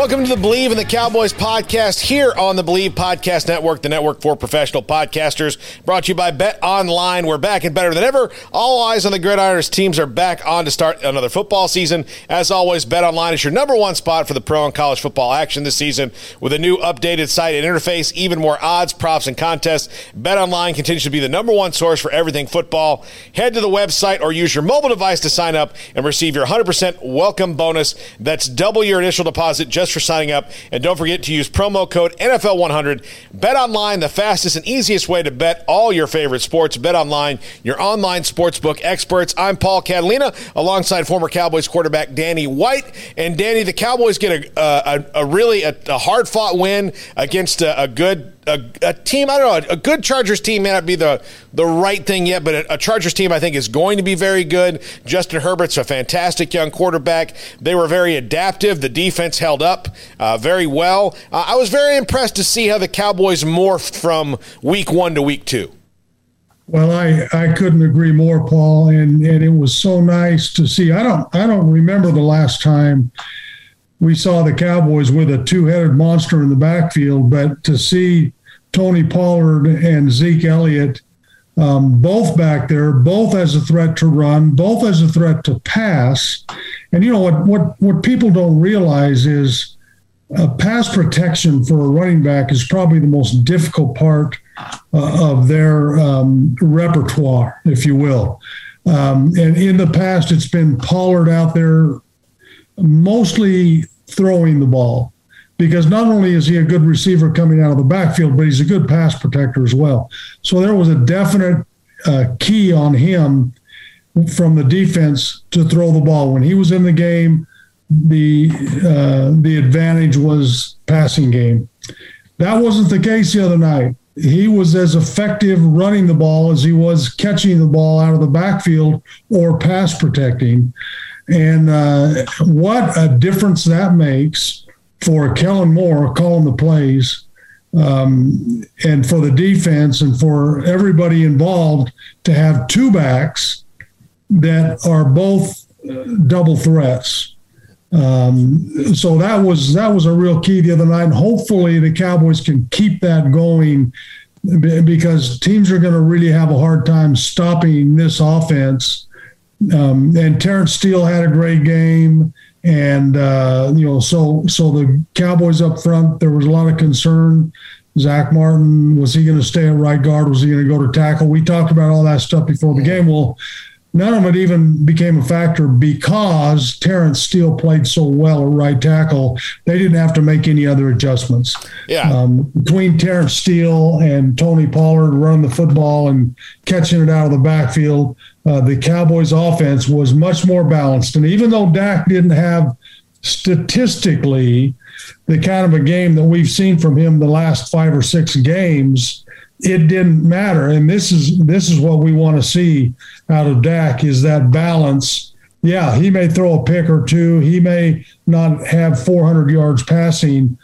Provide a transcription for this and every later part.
Welcome to the Believe in the Cowboys podcast here on the Believe Podcast Network, the network for professional podcasters. Brought to you by Bet Online. We're back and better than ever. All eyes on the gridironers. Teams are back on to start another football season. As always, Bet Online is your number one spot for the pro and college football action this season. With a new updated site and interface, even more odds, props, and contests, Bet Online continues to be the number one source for everything football. Head to the website or use your mobile device to sign up and receive your 100% welcome bonus. That's double your initial deposit just for signing up. And don't forget to use promo code NFL100. Bet online, the fastest and easiest way to bet all your favorite sports. Bet online, your online sportsbook experts. I'm Paul Catalina, alongside former Cowboys quarterback Danny White. And Danny, the Cowboys get a, uh, a, a really a, a hard fought win against a, a good a, a, team. I don't know. A good Chargers team may not be the the right thing yet, but a, a, Chargers team I think is going to be very good. Justin Herbert's a fantastic young quarterback. They were very adaptive. The defense held up uh, very well. Uh, I was very impressed to see how the Cowboys morphed from week one to week two. Well, I, I couldn't agree more, Paul, and, and it was so nice to see. I don't I don't remember the last time we saw the Cowboys with a two-headed monster in the backfield, but to see Tony Pollard and Zeke Elliott um, both back there, both as a threat to run, both as a threat to pass, and you know what what what people don't realize is uh, pass protection for a running back is probably the most difficult part uh, of their um, repertoire, if you will. Um, and in the past, it's been Pollard out there mostly throwing the ball because not only is he a good receiver coming out of the backfield, but he's a good pass protector as well. So there was a definite uh, key on him from the defense to throw the ball. When he was in the game, the uh, the advantage was passing game. That wasn't the case the other night. He was as effective running the ball as he was catching the ball out of the backfield or pass protecting. And uh, what a difference that makes for Kellen Moore calling the plays um, and for the defense and for everybody involved to have two backs that are both uh, double threats. Um, so that was that was a real key the other night. And hopefully the Cowboys can keep that going because teams are going to really have a hard time stopping this offense. Um, and Terence Steele had a great game, and uh, you know, so so the Cowboys up front, there was a lot of concern. Zach Martin was he going to stay at right guard? Was he going to go to tackle? We talked about all that stuff before the game. Well, none of it even became a factor because Terence Steele played so well at right tackle. They didn't have to make any other adjustments. Yeah. Um, between Terence Steele and Tony Pollard running the football and catching it out of the backfield, uh, the Cowboys' offense was much more balanced. And even though Dak didn't have statistically the kind of a game that we've seen from him the last five or six games, it didn't matter. And this is this is what we want to see out of Dak is that balance. Yeah, he may throw a pick or two. He may not have 400 yards passing,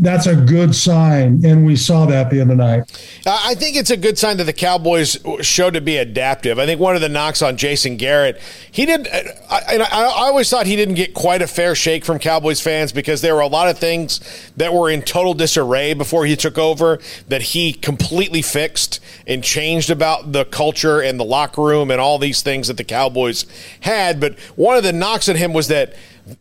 that's a good sign, and we saw that the other night. I think it's a good sign that the Cowboys showed to be adaptive. I think one of the knocks on Jason Garrett, he did. I, I, always thought he didn't get quite a fair shake from Cowboys fans because there were a lot of things that were in total disarray before he took over that he completely fixed and changed about the culture and the locker room and all these things that the Cowboys had. But one of the knocks at him was that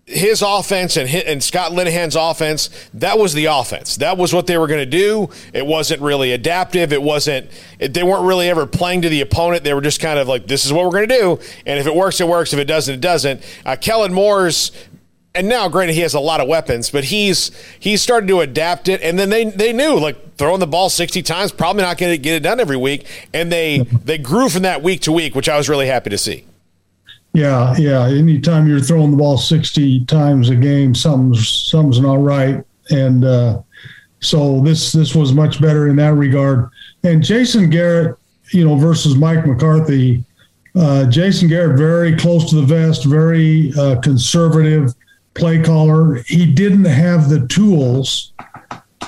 his offense and and Scott Linehan's offense, that was the offense. That was what they were going to do. It wasn't really adaptive. It wasn't. It, they weren't really ever playing to the opponent. They were just kind of like, "This is what we're going to do," and if it works, it works. If it doesn't, it doesn't. Uh, Kellen Moore's and now granted he has a lot of weapons but he's he's started to adapt it and then they they knew like throwing the ball 60 times probably not going to get it done every week and they they grew from that week to week which i was really happy to see yeah yeah anytime you're throwing the ball 60 times a game something's something's not right and uh, so this this was much better in that regard and jason garrett you know versus mike mccarthy uh, jason garrett very close to the vest very uh, conservative play caller. He didn't have the tools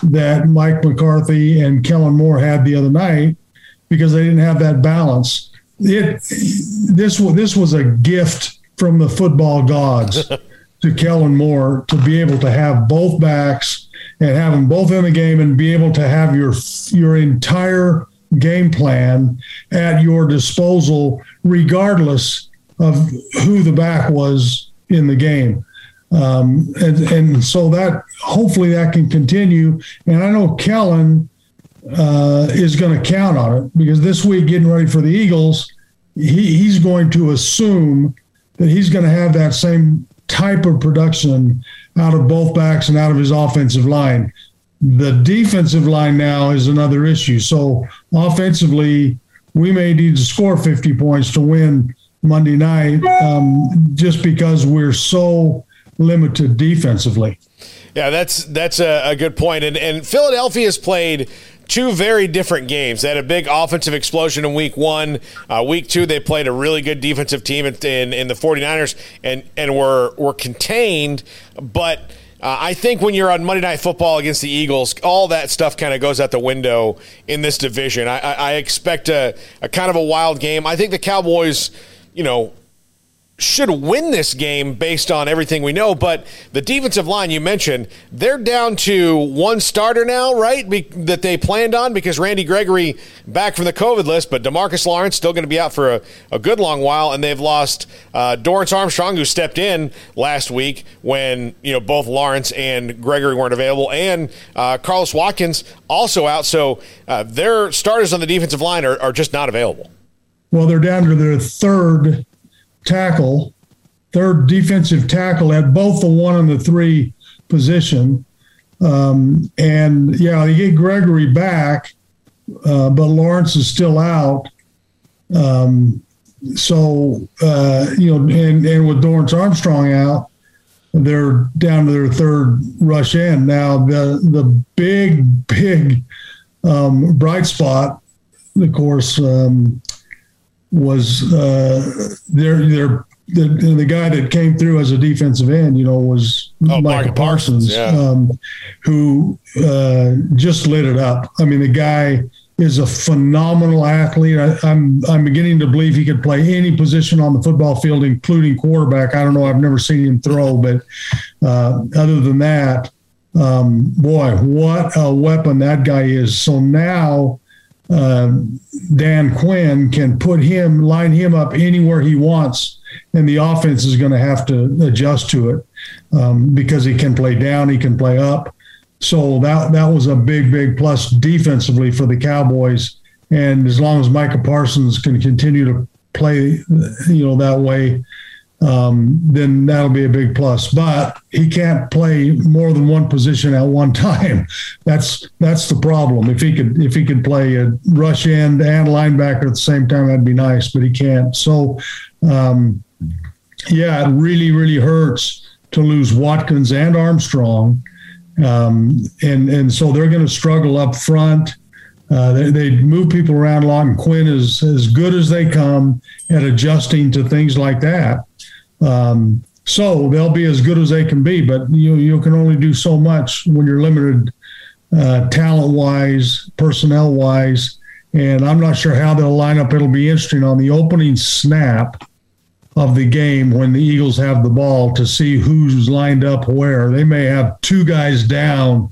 that Mike McCarthy and Kellen Moore had the other night because they didn't have that balance. It this this was a gift from the football gods to Kellen Moore to be able to have both backs and have them both in the game and be able to have your your entire game plan at your disposal regardless of who the back was in the game. Um, and, and so that hopefully that can continue. And I know Kellen uh, is going to count on it because this week, getting ready for the Eagles, he, he's going to assume that he's going to have that same type of production out of both backs and out of his offensive line. The defensive line now is another issue. So offensively, we may need to score 50 points to win Monday night um, just because we're so limited defensively. Yeah, that's that's a, a good point. And and Philadelphia's played two very different games. They had a big offensive explosion in week one. Uh, week two, they played a really good defensive team in, in, in the 49ers and, and were, were contained. But uh, I think when you're on Monday Night Football against the Eagles, all that stuff kind of goes out the window in this division. I, I, I expect a, a kind of a wild game. I think the Cowboys, you know, should win this game based on everything we know. But the defensive line you mentioned, they're down to one starter now, right? Be- that they planned on because Randy Gregory back from the COVID list, but Demarcus Lawrence still going to be out for a, a, good long while, and they've lost uh, Dorance Armstrong, who stepped in last week when you know both Lawrence and Gregory weren't available, and uh, Carlos Watkins also out. So uh, their starters on the defensive line are, are just not available. Well, they're down to their third tackle, third defensive tackle at both the one and the three position. Um, and yeah, they get Gregory back, uh, but Lawrence is still out. Um, so uh, you know, and and with Dorance Armstrong out, they're down to their third rush end now. The the big big um, bright spot, of course, um, was uh, their their the, the guy that came through as a defensive end, you know, was oh, Micah Parsons, Parsons yeah. um, who uh, just lit it up. I mean, the guy is a phenomenal athlete. I, am I'm, I'm beginning to believe he could play any position on the football field, including quarterback. I don't know. I've never seen him throw, but uh, other than that, um, boy, what a weapon that guy is. So now uh, Dan Quinn can put him, line him up anywhere he wants, and the offense is going to have to adjust to it um, because he can play down, he can play up. So that that was a big, big plus defensively for the Cowboys. And as long as Micah Parsons can continue to play, you know, that way, um, then that'll be a big plus. But he can't play more than one position at one time. That's that's the problem. If he could if he could play a rush end and linebacker at the same time, that'd be nice. But he can't. So, um, yeah, it really really hurts to lose Watkins and Armstrong, um, and and so they're going to struggle up front. Uh, they, they move people around a lot, and Quinn is as good as they come at adjusting to things like that. Um, so they'll be as good as they can be, but you you can only do so much when you're limited uh, talent wise, personnel wise, and I'm not sure how they'll line up. It'll be interesting on the opening snap of the game when the Eagles have the ball to see who's lined up where. They may have two guys down,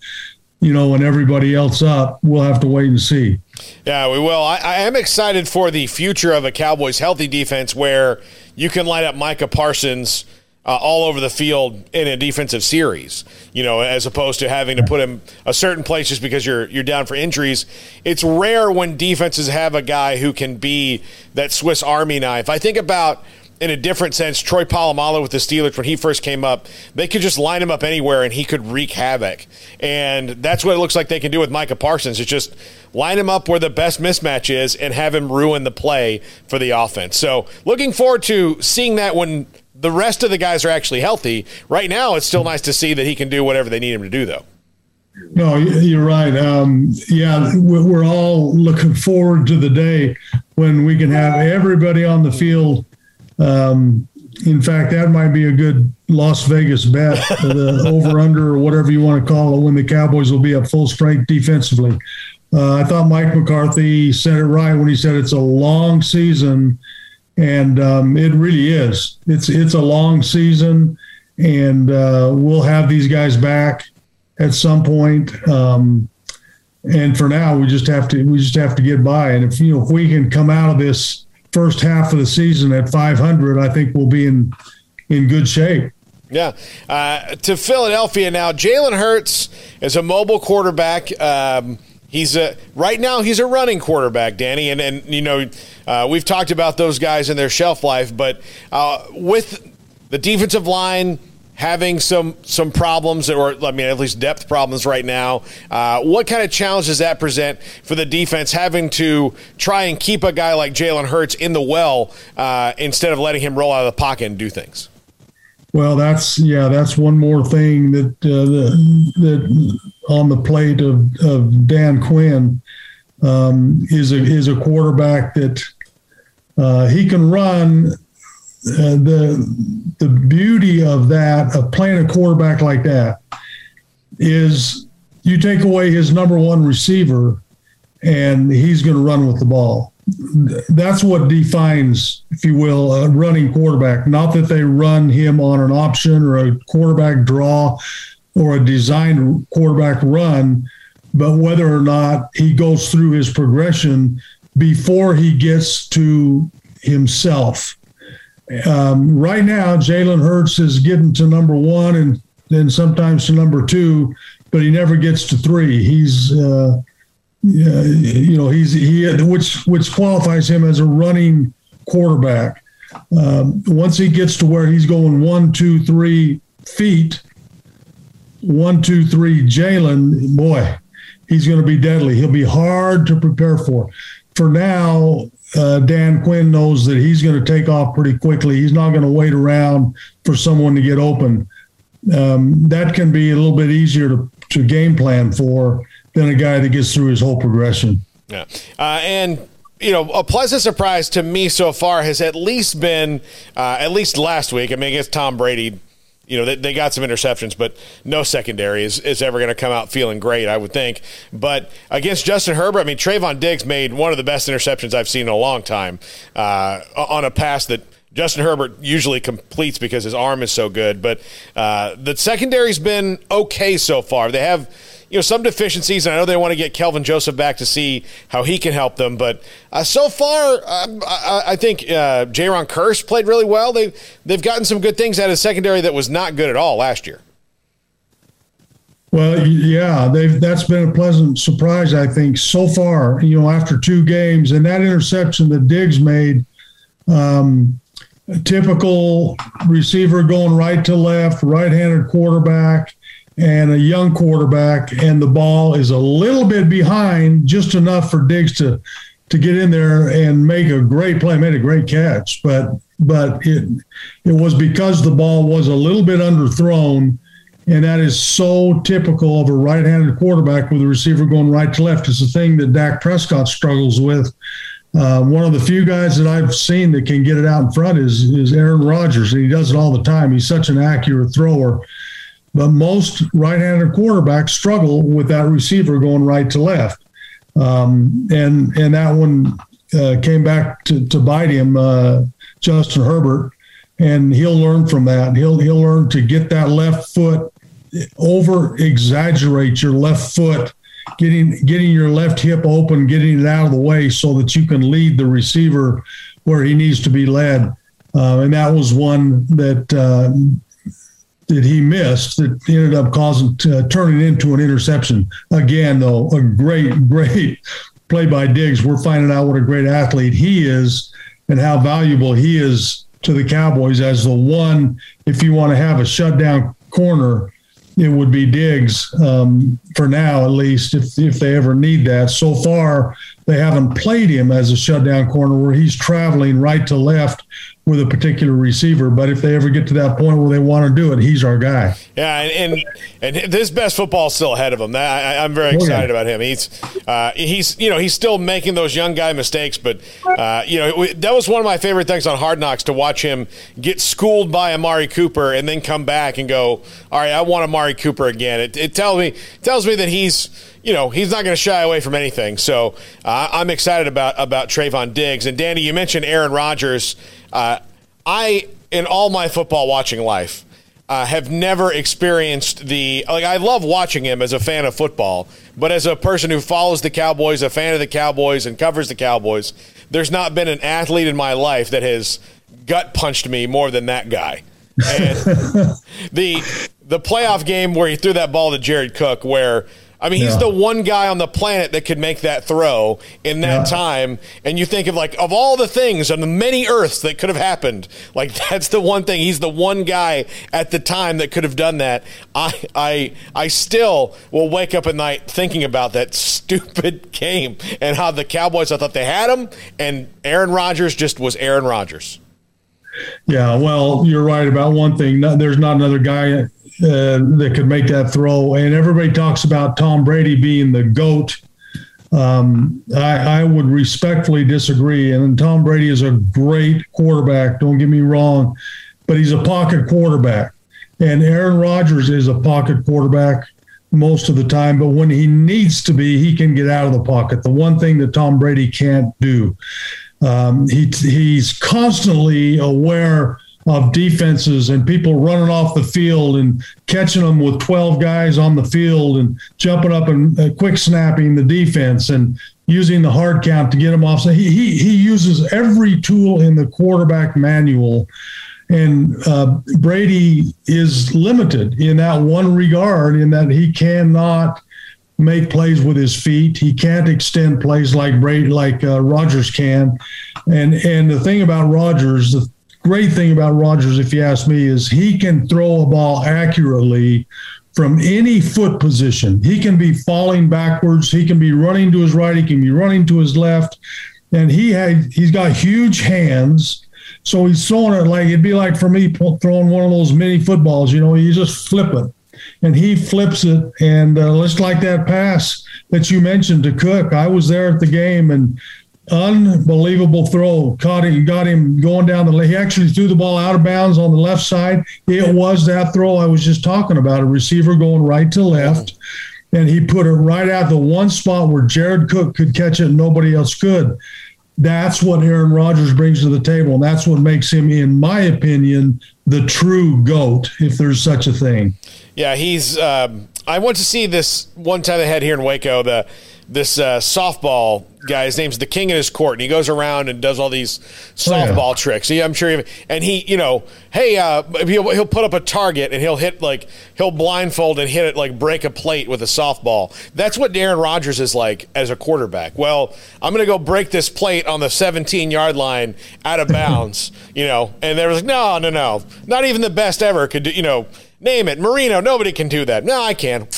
you know, and everybody else up. We'll have to wait and see. Yeah, we will. I, I am excited for the future of a Cowboys healthy defense where you can line up Micah Parsons uh, all over the field in a defensive series, you know, as opposed to having to put him a certain place just because you're you're down for injuries. It's rare when defenses have a guy who can be that Swiss Army knife. I think about in a different sense, Troy Polamalu with the Steelers when he first came up, they could just line him up anywhere and he could wreak havoc. And that's what it looks like they can do with Micah Parsons. It's just line him up where the best mismatch is and have him ruin the play for the offense. So looking forward to seeing that when the rest of the guys are actually healthy. Right now, it's still nice to see that he can do whatever they need him to do, though. No, you're right. Um, yeah, we're all looking forward to the day when we can have everybody on the field um, in fact, that might be a good Las Vegas bet, the over under or whatever you want to call it, when the Cowboys will be at full strength defensively. Uh, I thought Mike McCarthy said it right when he said it's a long season, and um, it really is. It's it's a long season, and uh, we'll have these guys back at some point. Um, and for now, we just have to we just have to get by. And if you know if we can come out of this first half of the season at 500, I think we'll be in in good shape. Yeah. Uh, to Philadelphia now, Jalen Hurts is a mobile quarterback. Um, he's a right now he's a running quarterback, Danny, and and you know uh, we've talked about those guys and their shelf life, but uh, with the defensive line having some some problems, or I mean, at least depth problems right now. Uh, what kind of challenge does that present for the defense, having to try and keep a guy like Jalen Hurts in the well uh, instead of letting him roll out of the pocket and do things? Well, that's yeah, that's one more thing that uh, the, that on the plate of, of Dan Quinn um, is a is a quarterback that uh, he can run uh, the the beauty of that of playing a quarterback like that is you take away his number one receiver and he's going to run with the ball. That's what defines, if you will, a running quarterback. Not that they run him on an option or a quarterback draw or a designed quarterback run, but whether or not he goes through his progression before he gets to himself um, right now, Jalen Hurts is getting to number one and then sometimes to number two, but he never gets to three. He's, uh, you know, he's he which which qualifies him as a running quarterback. Um, once he gets to where he's going one, two, three feet, one, two, three, Jalen, boy, he's going to be deadly. He'll be hard to prepare for. For now, uh, Dan Quinn knows that he's going to take off pretty quickly. He's not going to wait around for someone to get open. Um, that can be a little bit easier to, to game plan for than a guy that gets through his whole progression. Yeah. Uh, and you know, a pleasant surprise to me so far has at least been, uh, at least last week. I mean, against Tom Brady, you know, they, they got some interceptions, but no secondary is, is ever going to come out feeling great, I would think. But against Justin Herbert, I mean, Trevon Diggs made one of the best interceptions I've seen in a long time uh, on a pass that Justin Herbert usually completes because his arm is so good. But uh, the secondary's been okay so far. They have you know some deficiencies, and I know they want to get Kelvin Joseph back to see how he can help them. But uh, so far, um, I, I, think uh, Jayron Kearse played really well. They they've gotten some good things out of secondary that was not good at all last year. Well, yeah, they've that's been a pleasant surprise, I think, so far. You know, after two games and that interception that Diggs made, um, typical receiver going right to left, right-handed quarterback and a young quarterback, and the ball is a little bit behind, just enough for Diggs to to get in there and make a great play, made a great catch. But but it it was because the ball was a little bit underthrown, and that is so typical of a right-handed quarterback with a receiver going right to left. It's a thing that Dak Prescott struggles with. Uh, one of the few guys that I've seen that can get it out in front is is Aaron Rodgers, and he does it all the time. He's such an accurate thrower. But most right-handed quarterbacks struggle with that receiver going right to left, um, and and that one uh, came back to, to bite him, uh, Justin Herbert, and he'll learn from that. He'll he'll learn to get that left foot over exaggerate your left foot getting getting your left hip open getting it out of the way so that you can lead the receiver where he needs to be led. Uh, and that was one that uh, that he missed that ended up causing uh, turning into an interception. Again, though, a great, great play by Diggs. We're finding out what a great athlete he is and how valuable he is to the Cowboys as the one. If you want to have a shutdown corner, it would be Diggs um, for now, at least, if if they ever need that. So far, they haven't played him as a shutdown corner where he's traveling right to left with a particular receiver. But if they ever get to that point where they want to do it, he's our guy. Yeah, and and, and his best football is still ahead of him. I, am very excited oh, yeah. about him. He's uh, he's you know he's still making those young guy mistakes, but uh, you know that was one of my favorite things on Hard Knocks to watch him get schooled by Amari Cooper and then come back and go, all right, I want Amari Cooper again. It, it tells me tells me that he's you know he's not going to shy away from anything. So uh, I'm excited about about Trevon Diggs and Danny. You mentioned Aaron Rodgers. Uh, I, in all my football watching life, uh, have never experienced the like. I love watching him as a fan of football, but as a person who follows the Cowboys, a fan of the Cowboys, and covers the Cowboys, there's not been an athlete in my life that has gut punched me more than that guy. And the the playoff game where he threw that ball to Jared Cook, where I mean, he's yeah. the one guy on the planet that could make that throw in that yeah. time. And you think of like of all the things on the many Earths that could have happened, like that's the one thing. He's the one guy at the time that could have done that. I I I still will wake up at night thinking about that stupid game and how the Cowboys I thought they had him, and Aaron Rodgers just was Aaron Rodgers. Yeah, well, you're right about one thing. There's not another guy uh, that could make that throw. And everybody talks about Tom Brady being the GOAT. Um, I, I, would respectfully disagree. And Tom Brady is a great quarterback, don't get me wrong, but he's a pocket quarterback. And Aaron Rodgers is a pocket quarterback most of the time, but when he needs to be, he can get out of the pocket. The one thing that Tom Brady can't do. Um, he, he's constantly aware of defenses and people running off the field and catching them with 12 guys on the field and jumping up and uh, quick snapping the defense and using the hard count to get them off. So he, he, he uses every tool in the quarterback manual. And uh, Brady is limited in that one regard, in that he cannot make plays with his feet. He can't extend plays like Brady, like uh, Rodgers can. And and the thing about Rodgers, the great thing about Rodgers, if you ask me, is he can throw a ball accurately from any foot position. He can be falling backwards. He can be running to his right. He can be running to his left. And he had he's got huge hands. So he's throwing it like it'd be like for me throwing one of those mini footballs. You know, you just flip it, and he flips it, and uh, just like that pass that you mentioned to Cook. I was there at the game, and unbelievable throw. Caught him, got him going down the. lane. He actually threw the ball out of bounds on the left side. It was that throw I was just talking about. A receiver going right to left, and he put it right at the one spot where Jared Cook could catch it and nobody else could. That's what Aaron Rodgers brings to the table, and that's what makes him, in my opinion, the true goat, if there's such a thing. Yeah, he's. Um, I went to see this one time they had here in Waco. The this uh, softball guy. His name's the King in his court, and he goes around and does all these softball oh, yeah. tricks. He, I'm sure, he, and he, you know, hey, uh, he'll, he'll put up a target and he'll hit like he'll blindfold and hit it like break a plate with a softball. That's what Aaron Rodgers is like as a quarterback. Well, I'm going to go break this plate on the 17 yard line out of bounds, you know, and they was like, no, no, no, not even the best ever could do, you know. Name it, Marino. Nobody can do that. No, I can,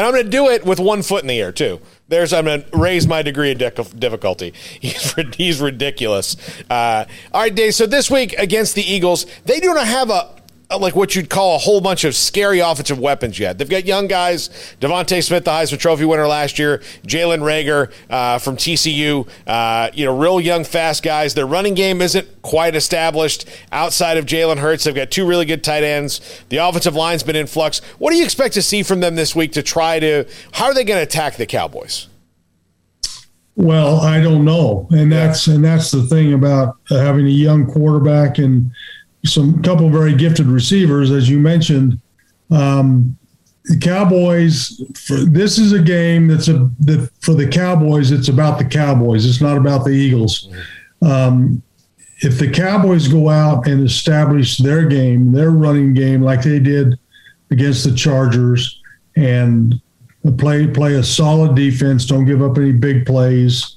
and I'm going to do it with one foot in the air too. There's I'm going to raise my degree of difficulty. He's he's ridiculous. Uh, all right, Dave. So this week against the Eagles, they do not have a like what you'd call a whole bunch of scary offensive weapons yet. They've got young guys, DeVonta Smith, the Heisman Trophy winner last year, Jalen Reagor uh, from TCU, uh, you know, real young, fast guys. Their running game isn't quite established outside of Jalen Hurts. They've got two really good tight ends. The offensive line's been in flux. What do you expect to see from them this week to try to, how are they going to attack the Cowboys? Well, I don't know, and that's and that's the thing about having a young quarterback and some couple very gifted receivers, as you mentioned. Um, the Cowboys. For, this is a game that's a that for the Cowboys. It's about the Cowboys. It's not about the Eagles. Um, if the Cowboys go out and establish their game, their running game, like they did against the Chargers, and play play a solid defense, don't give up any big plays,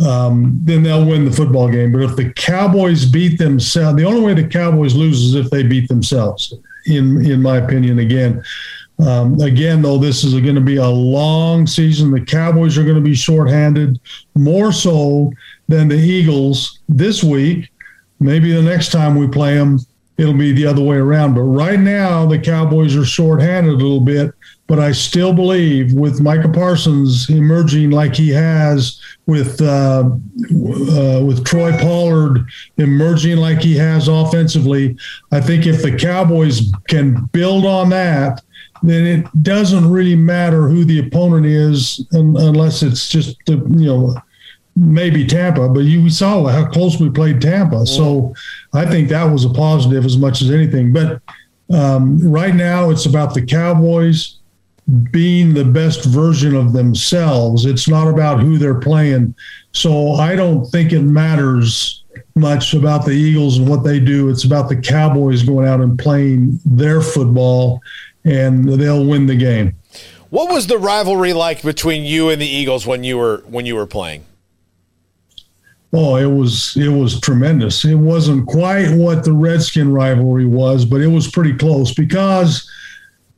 um, then they'll win the football game. But if the Cowboys beat themselves, the only way the Cowboys lose is if they beat themselves. In in my opinion, again. Um, again, though, this is going to be a long season. The Cowboys are going to be shorthanded more so than the Eagles this week. Maybe the next time we play them, it'll be the other way around. But right now, the Cowboys are shorthanded a little bit. But I still believe with Micah Parsons emerging like he has, with uh, uh, with Troy Pollard emerging like he has offensively, I think if the Cowboys can build on that, then it doesn't really matter who the opponent is, unless it's just the you know maybe Tampa, but you saw how close we played Tampa. So I think that was a positive as much as anything. But um, right now, it's about the Cowboys being the best version of themselves. It's not about who they're playing. So I don't think it matters much about the Eagles and what they do. It's about the Cowboys going out and playing their football, and they'll win the game. What was the rivalry like between you and the Eagles when you were when you were playing? Oh, it was it was tremendous. It wasn't quite what the Redskin rivalry was, but it was pretty close because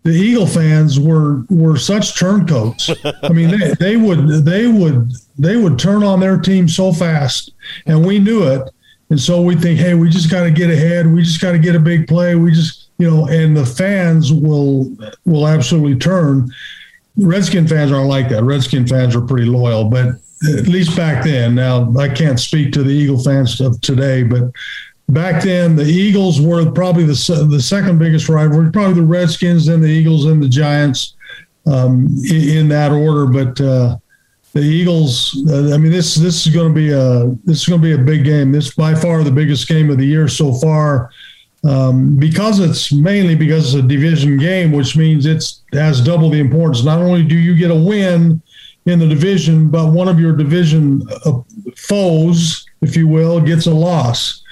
the Eagle fans were were such turncoats. I mean, they, they would they would they would turn on their team so fast, and we knew it. And so we think, hey, we just got to get ahead. We just got to get a big play. We just, you know, and the fans will will absolutely turn. Redskin fans aren't like that. Redskin fans are pretty loyal, but at least back then. Now I can't speak to the Eagle fans of today, but back then the Eagles were probably the the second biggest rivalry, probably the Redskins, then the Eagles, and the Giants um, in, in, that order. But uh, the Eagles, uh, I mean, this this is going to be a this is going to be a big game. This by far the biggest game of the year so far. Um, because it's mainly because it's a division game, which means it has double the importance. Not only do you get a win, in the division, but one of your division uh, foes, if you will, gets a loss.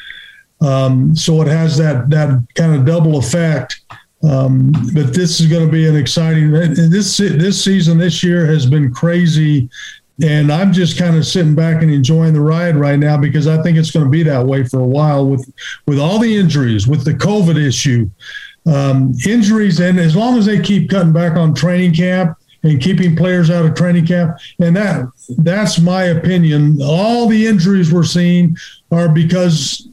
Um, so it has that that kind of double effect. Um, but this is going to be an exciting. This this season this year has been crazy, and I'm just kind of sitting back and enjoying the ride right now because I think it's going to be that way for a while with with all the injuries, with the COVID issue, um, injuries, and as long as they keep cutting back on training camp and keeping players out of training camp. And that that's my opinion. All the injuries we're seeing are because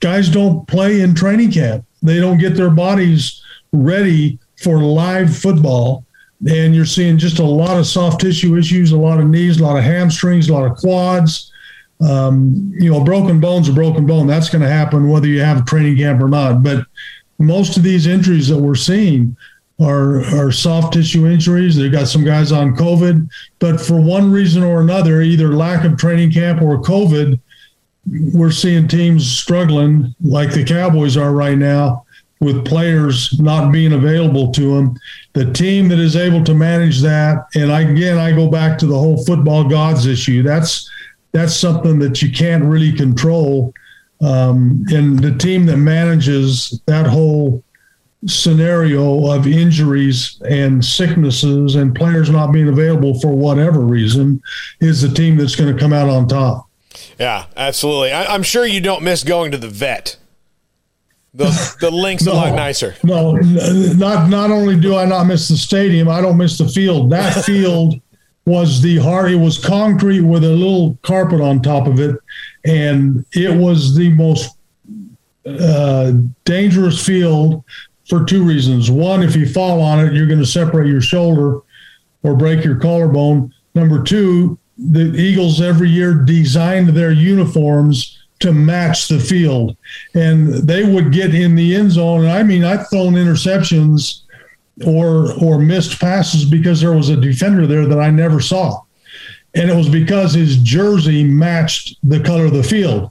guys don't play in training camp. They don't get their bodies ready for live football. And you're seeing just a lot of soft tissue issues, a lot of knees, a lot of hamstrings, a lot of quads. Um, you know, broken bones are broken bone. That's going to happen whether you have a training camp or not. But most of these injuries that we're seeing are, are soft tissue injuries. They've got some guys on COVID, but for one reason or another, either lack of training camp or COVID, we're seeing teams struggling like the Cowboys are right now with players not being available to them. The team that is able to manage that, and again, I go back to the whole football gods issue. That's that's something that you can't really control. Um, and the team that manages that whole scenario of injuries and sicknesses and players not being available for whatever reason is the team that's going to come out on top. Yeah, absolutely. I, am sure you don't miss going to the vet. The the link's no, a lot nicer. No, not not only do I not miss the stadium, I don't miss the field. That field was the hard. It was concrete with a little carpet on top of it, and it was the most uh, dangerous field for two reasons. One, if you fall on it, you're going to separate your shoulder or break your collarbone. Number two, the Eagles every year designed their uniforms to match the field, and they would get in the end zone. And I mean, I've thrown interceptions or or missed passes because there was a defender there that I never saw, and it was because his jersey matched the color of the field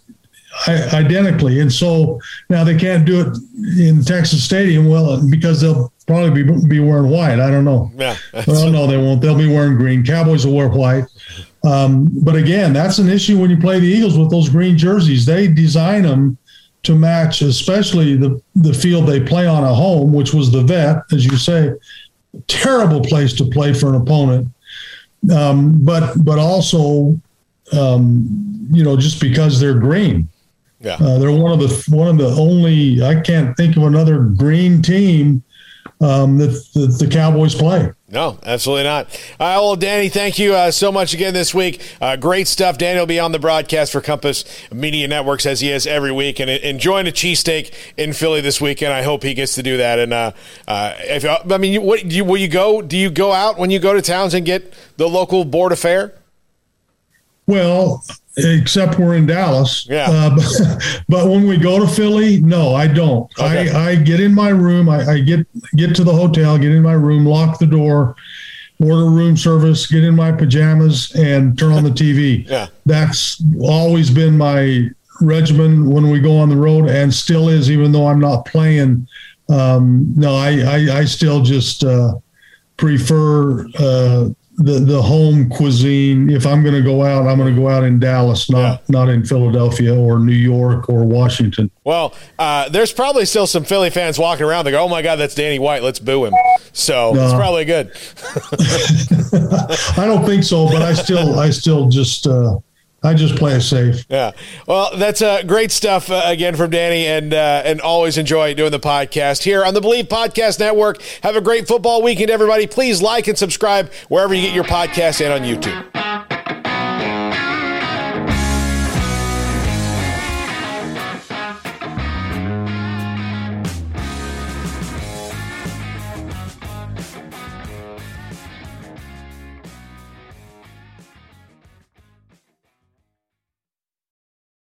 identically. And so now they can't do it in Texas Stadium. Well, because they'll probably be, be wearing white. I don't know. Yeah. well, no, they won't. They'll be wearing green. Cowboys will wear white. Um, but again, that's an issue when you play the Eagles with those green jerseys. They design them to match, especially the the field they play on at home, which was the vet, as you say, terrible place to play for an opponent. Um, but but also, um, you know, just because they're green, Yeah. uh, they're one of the one of the only I can't think of another green team um, that, that the Cowboys play. No, absolutely not. All right, well, Danny, thank you uh, so much again this week. Uh, great stuff. Danny will be on the broadcast for Compass Media Networks as he is every week, and enjoying a cheesesteak in Philly this weekend. I hope he gets to do that. And uh, uh, if I mean, what do you, will you go? Do you go out when you go to towns and get the local board affair? Well, except we're in Dallas. Yeah. Uh, but, but when we go to Philly, no, I don't. Okay. I, I get in my room. I, I get get to the hotel, get in my room, lock the door, order room service, get in my pajamas, and turn on the TV. Yeah. That's always been my regimen when we go on the road, and still is, even though I'm not playing. Um, no, I, I I still just uh, prefer uh, the the home cuisine. If I'm going to go out, I'm going to go out in Dallas, not not in Philadelphia or New York or Washington. Well, uh, there's probably still some Philly fans walking around. They go, "Oh my God, that's Danny White. Let's boo him." So it's probably good. I don't think so, but I still I still just uh, I just play it safe. Yeah. Well, that's uh, great stuff uh, again from Danny, and uh, and always enjoy doing the podcast here on the Believe Podcast Network. Have a great football weekend, everybody. Please like and subscribe wherever you get your podcast and on YouTube.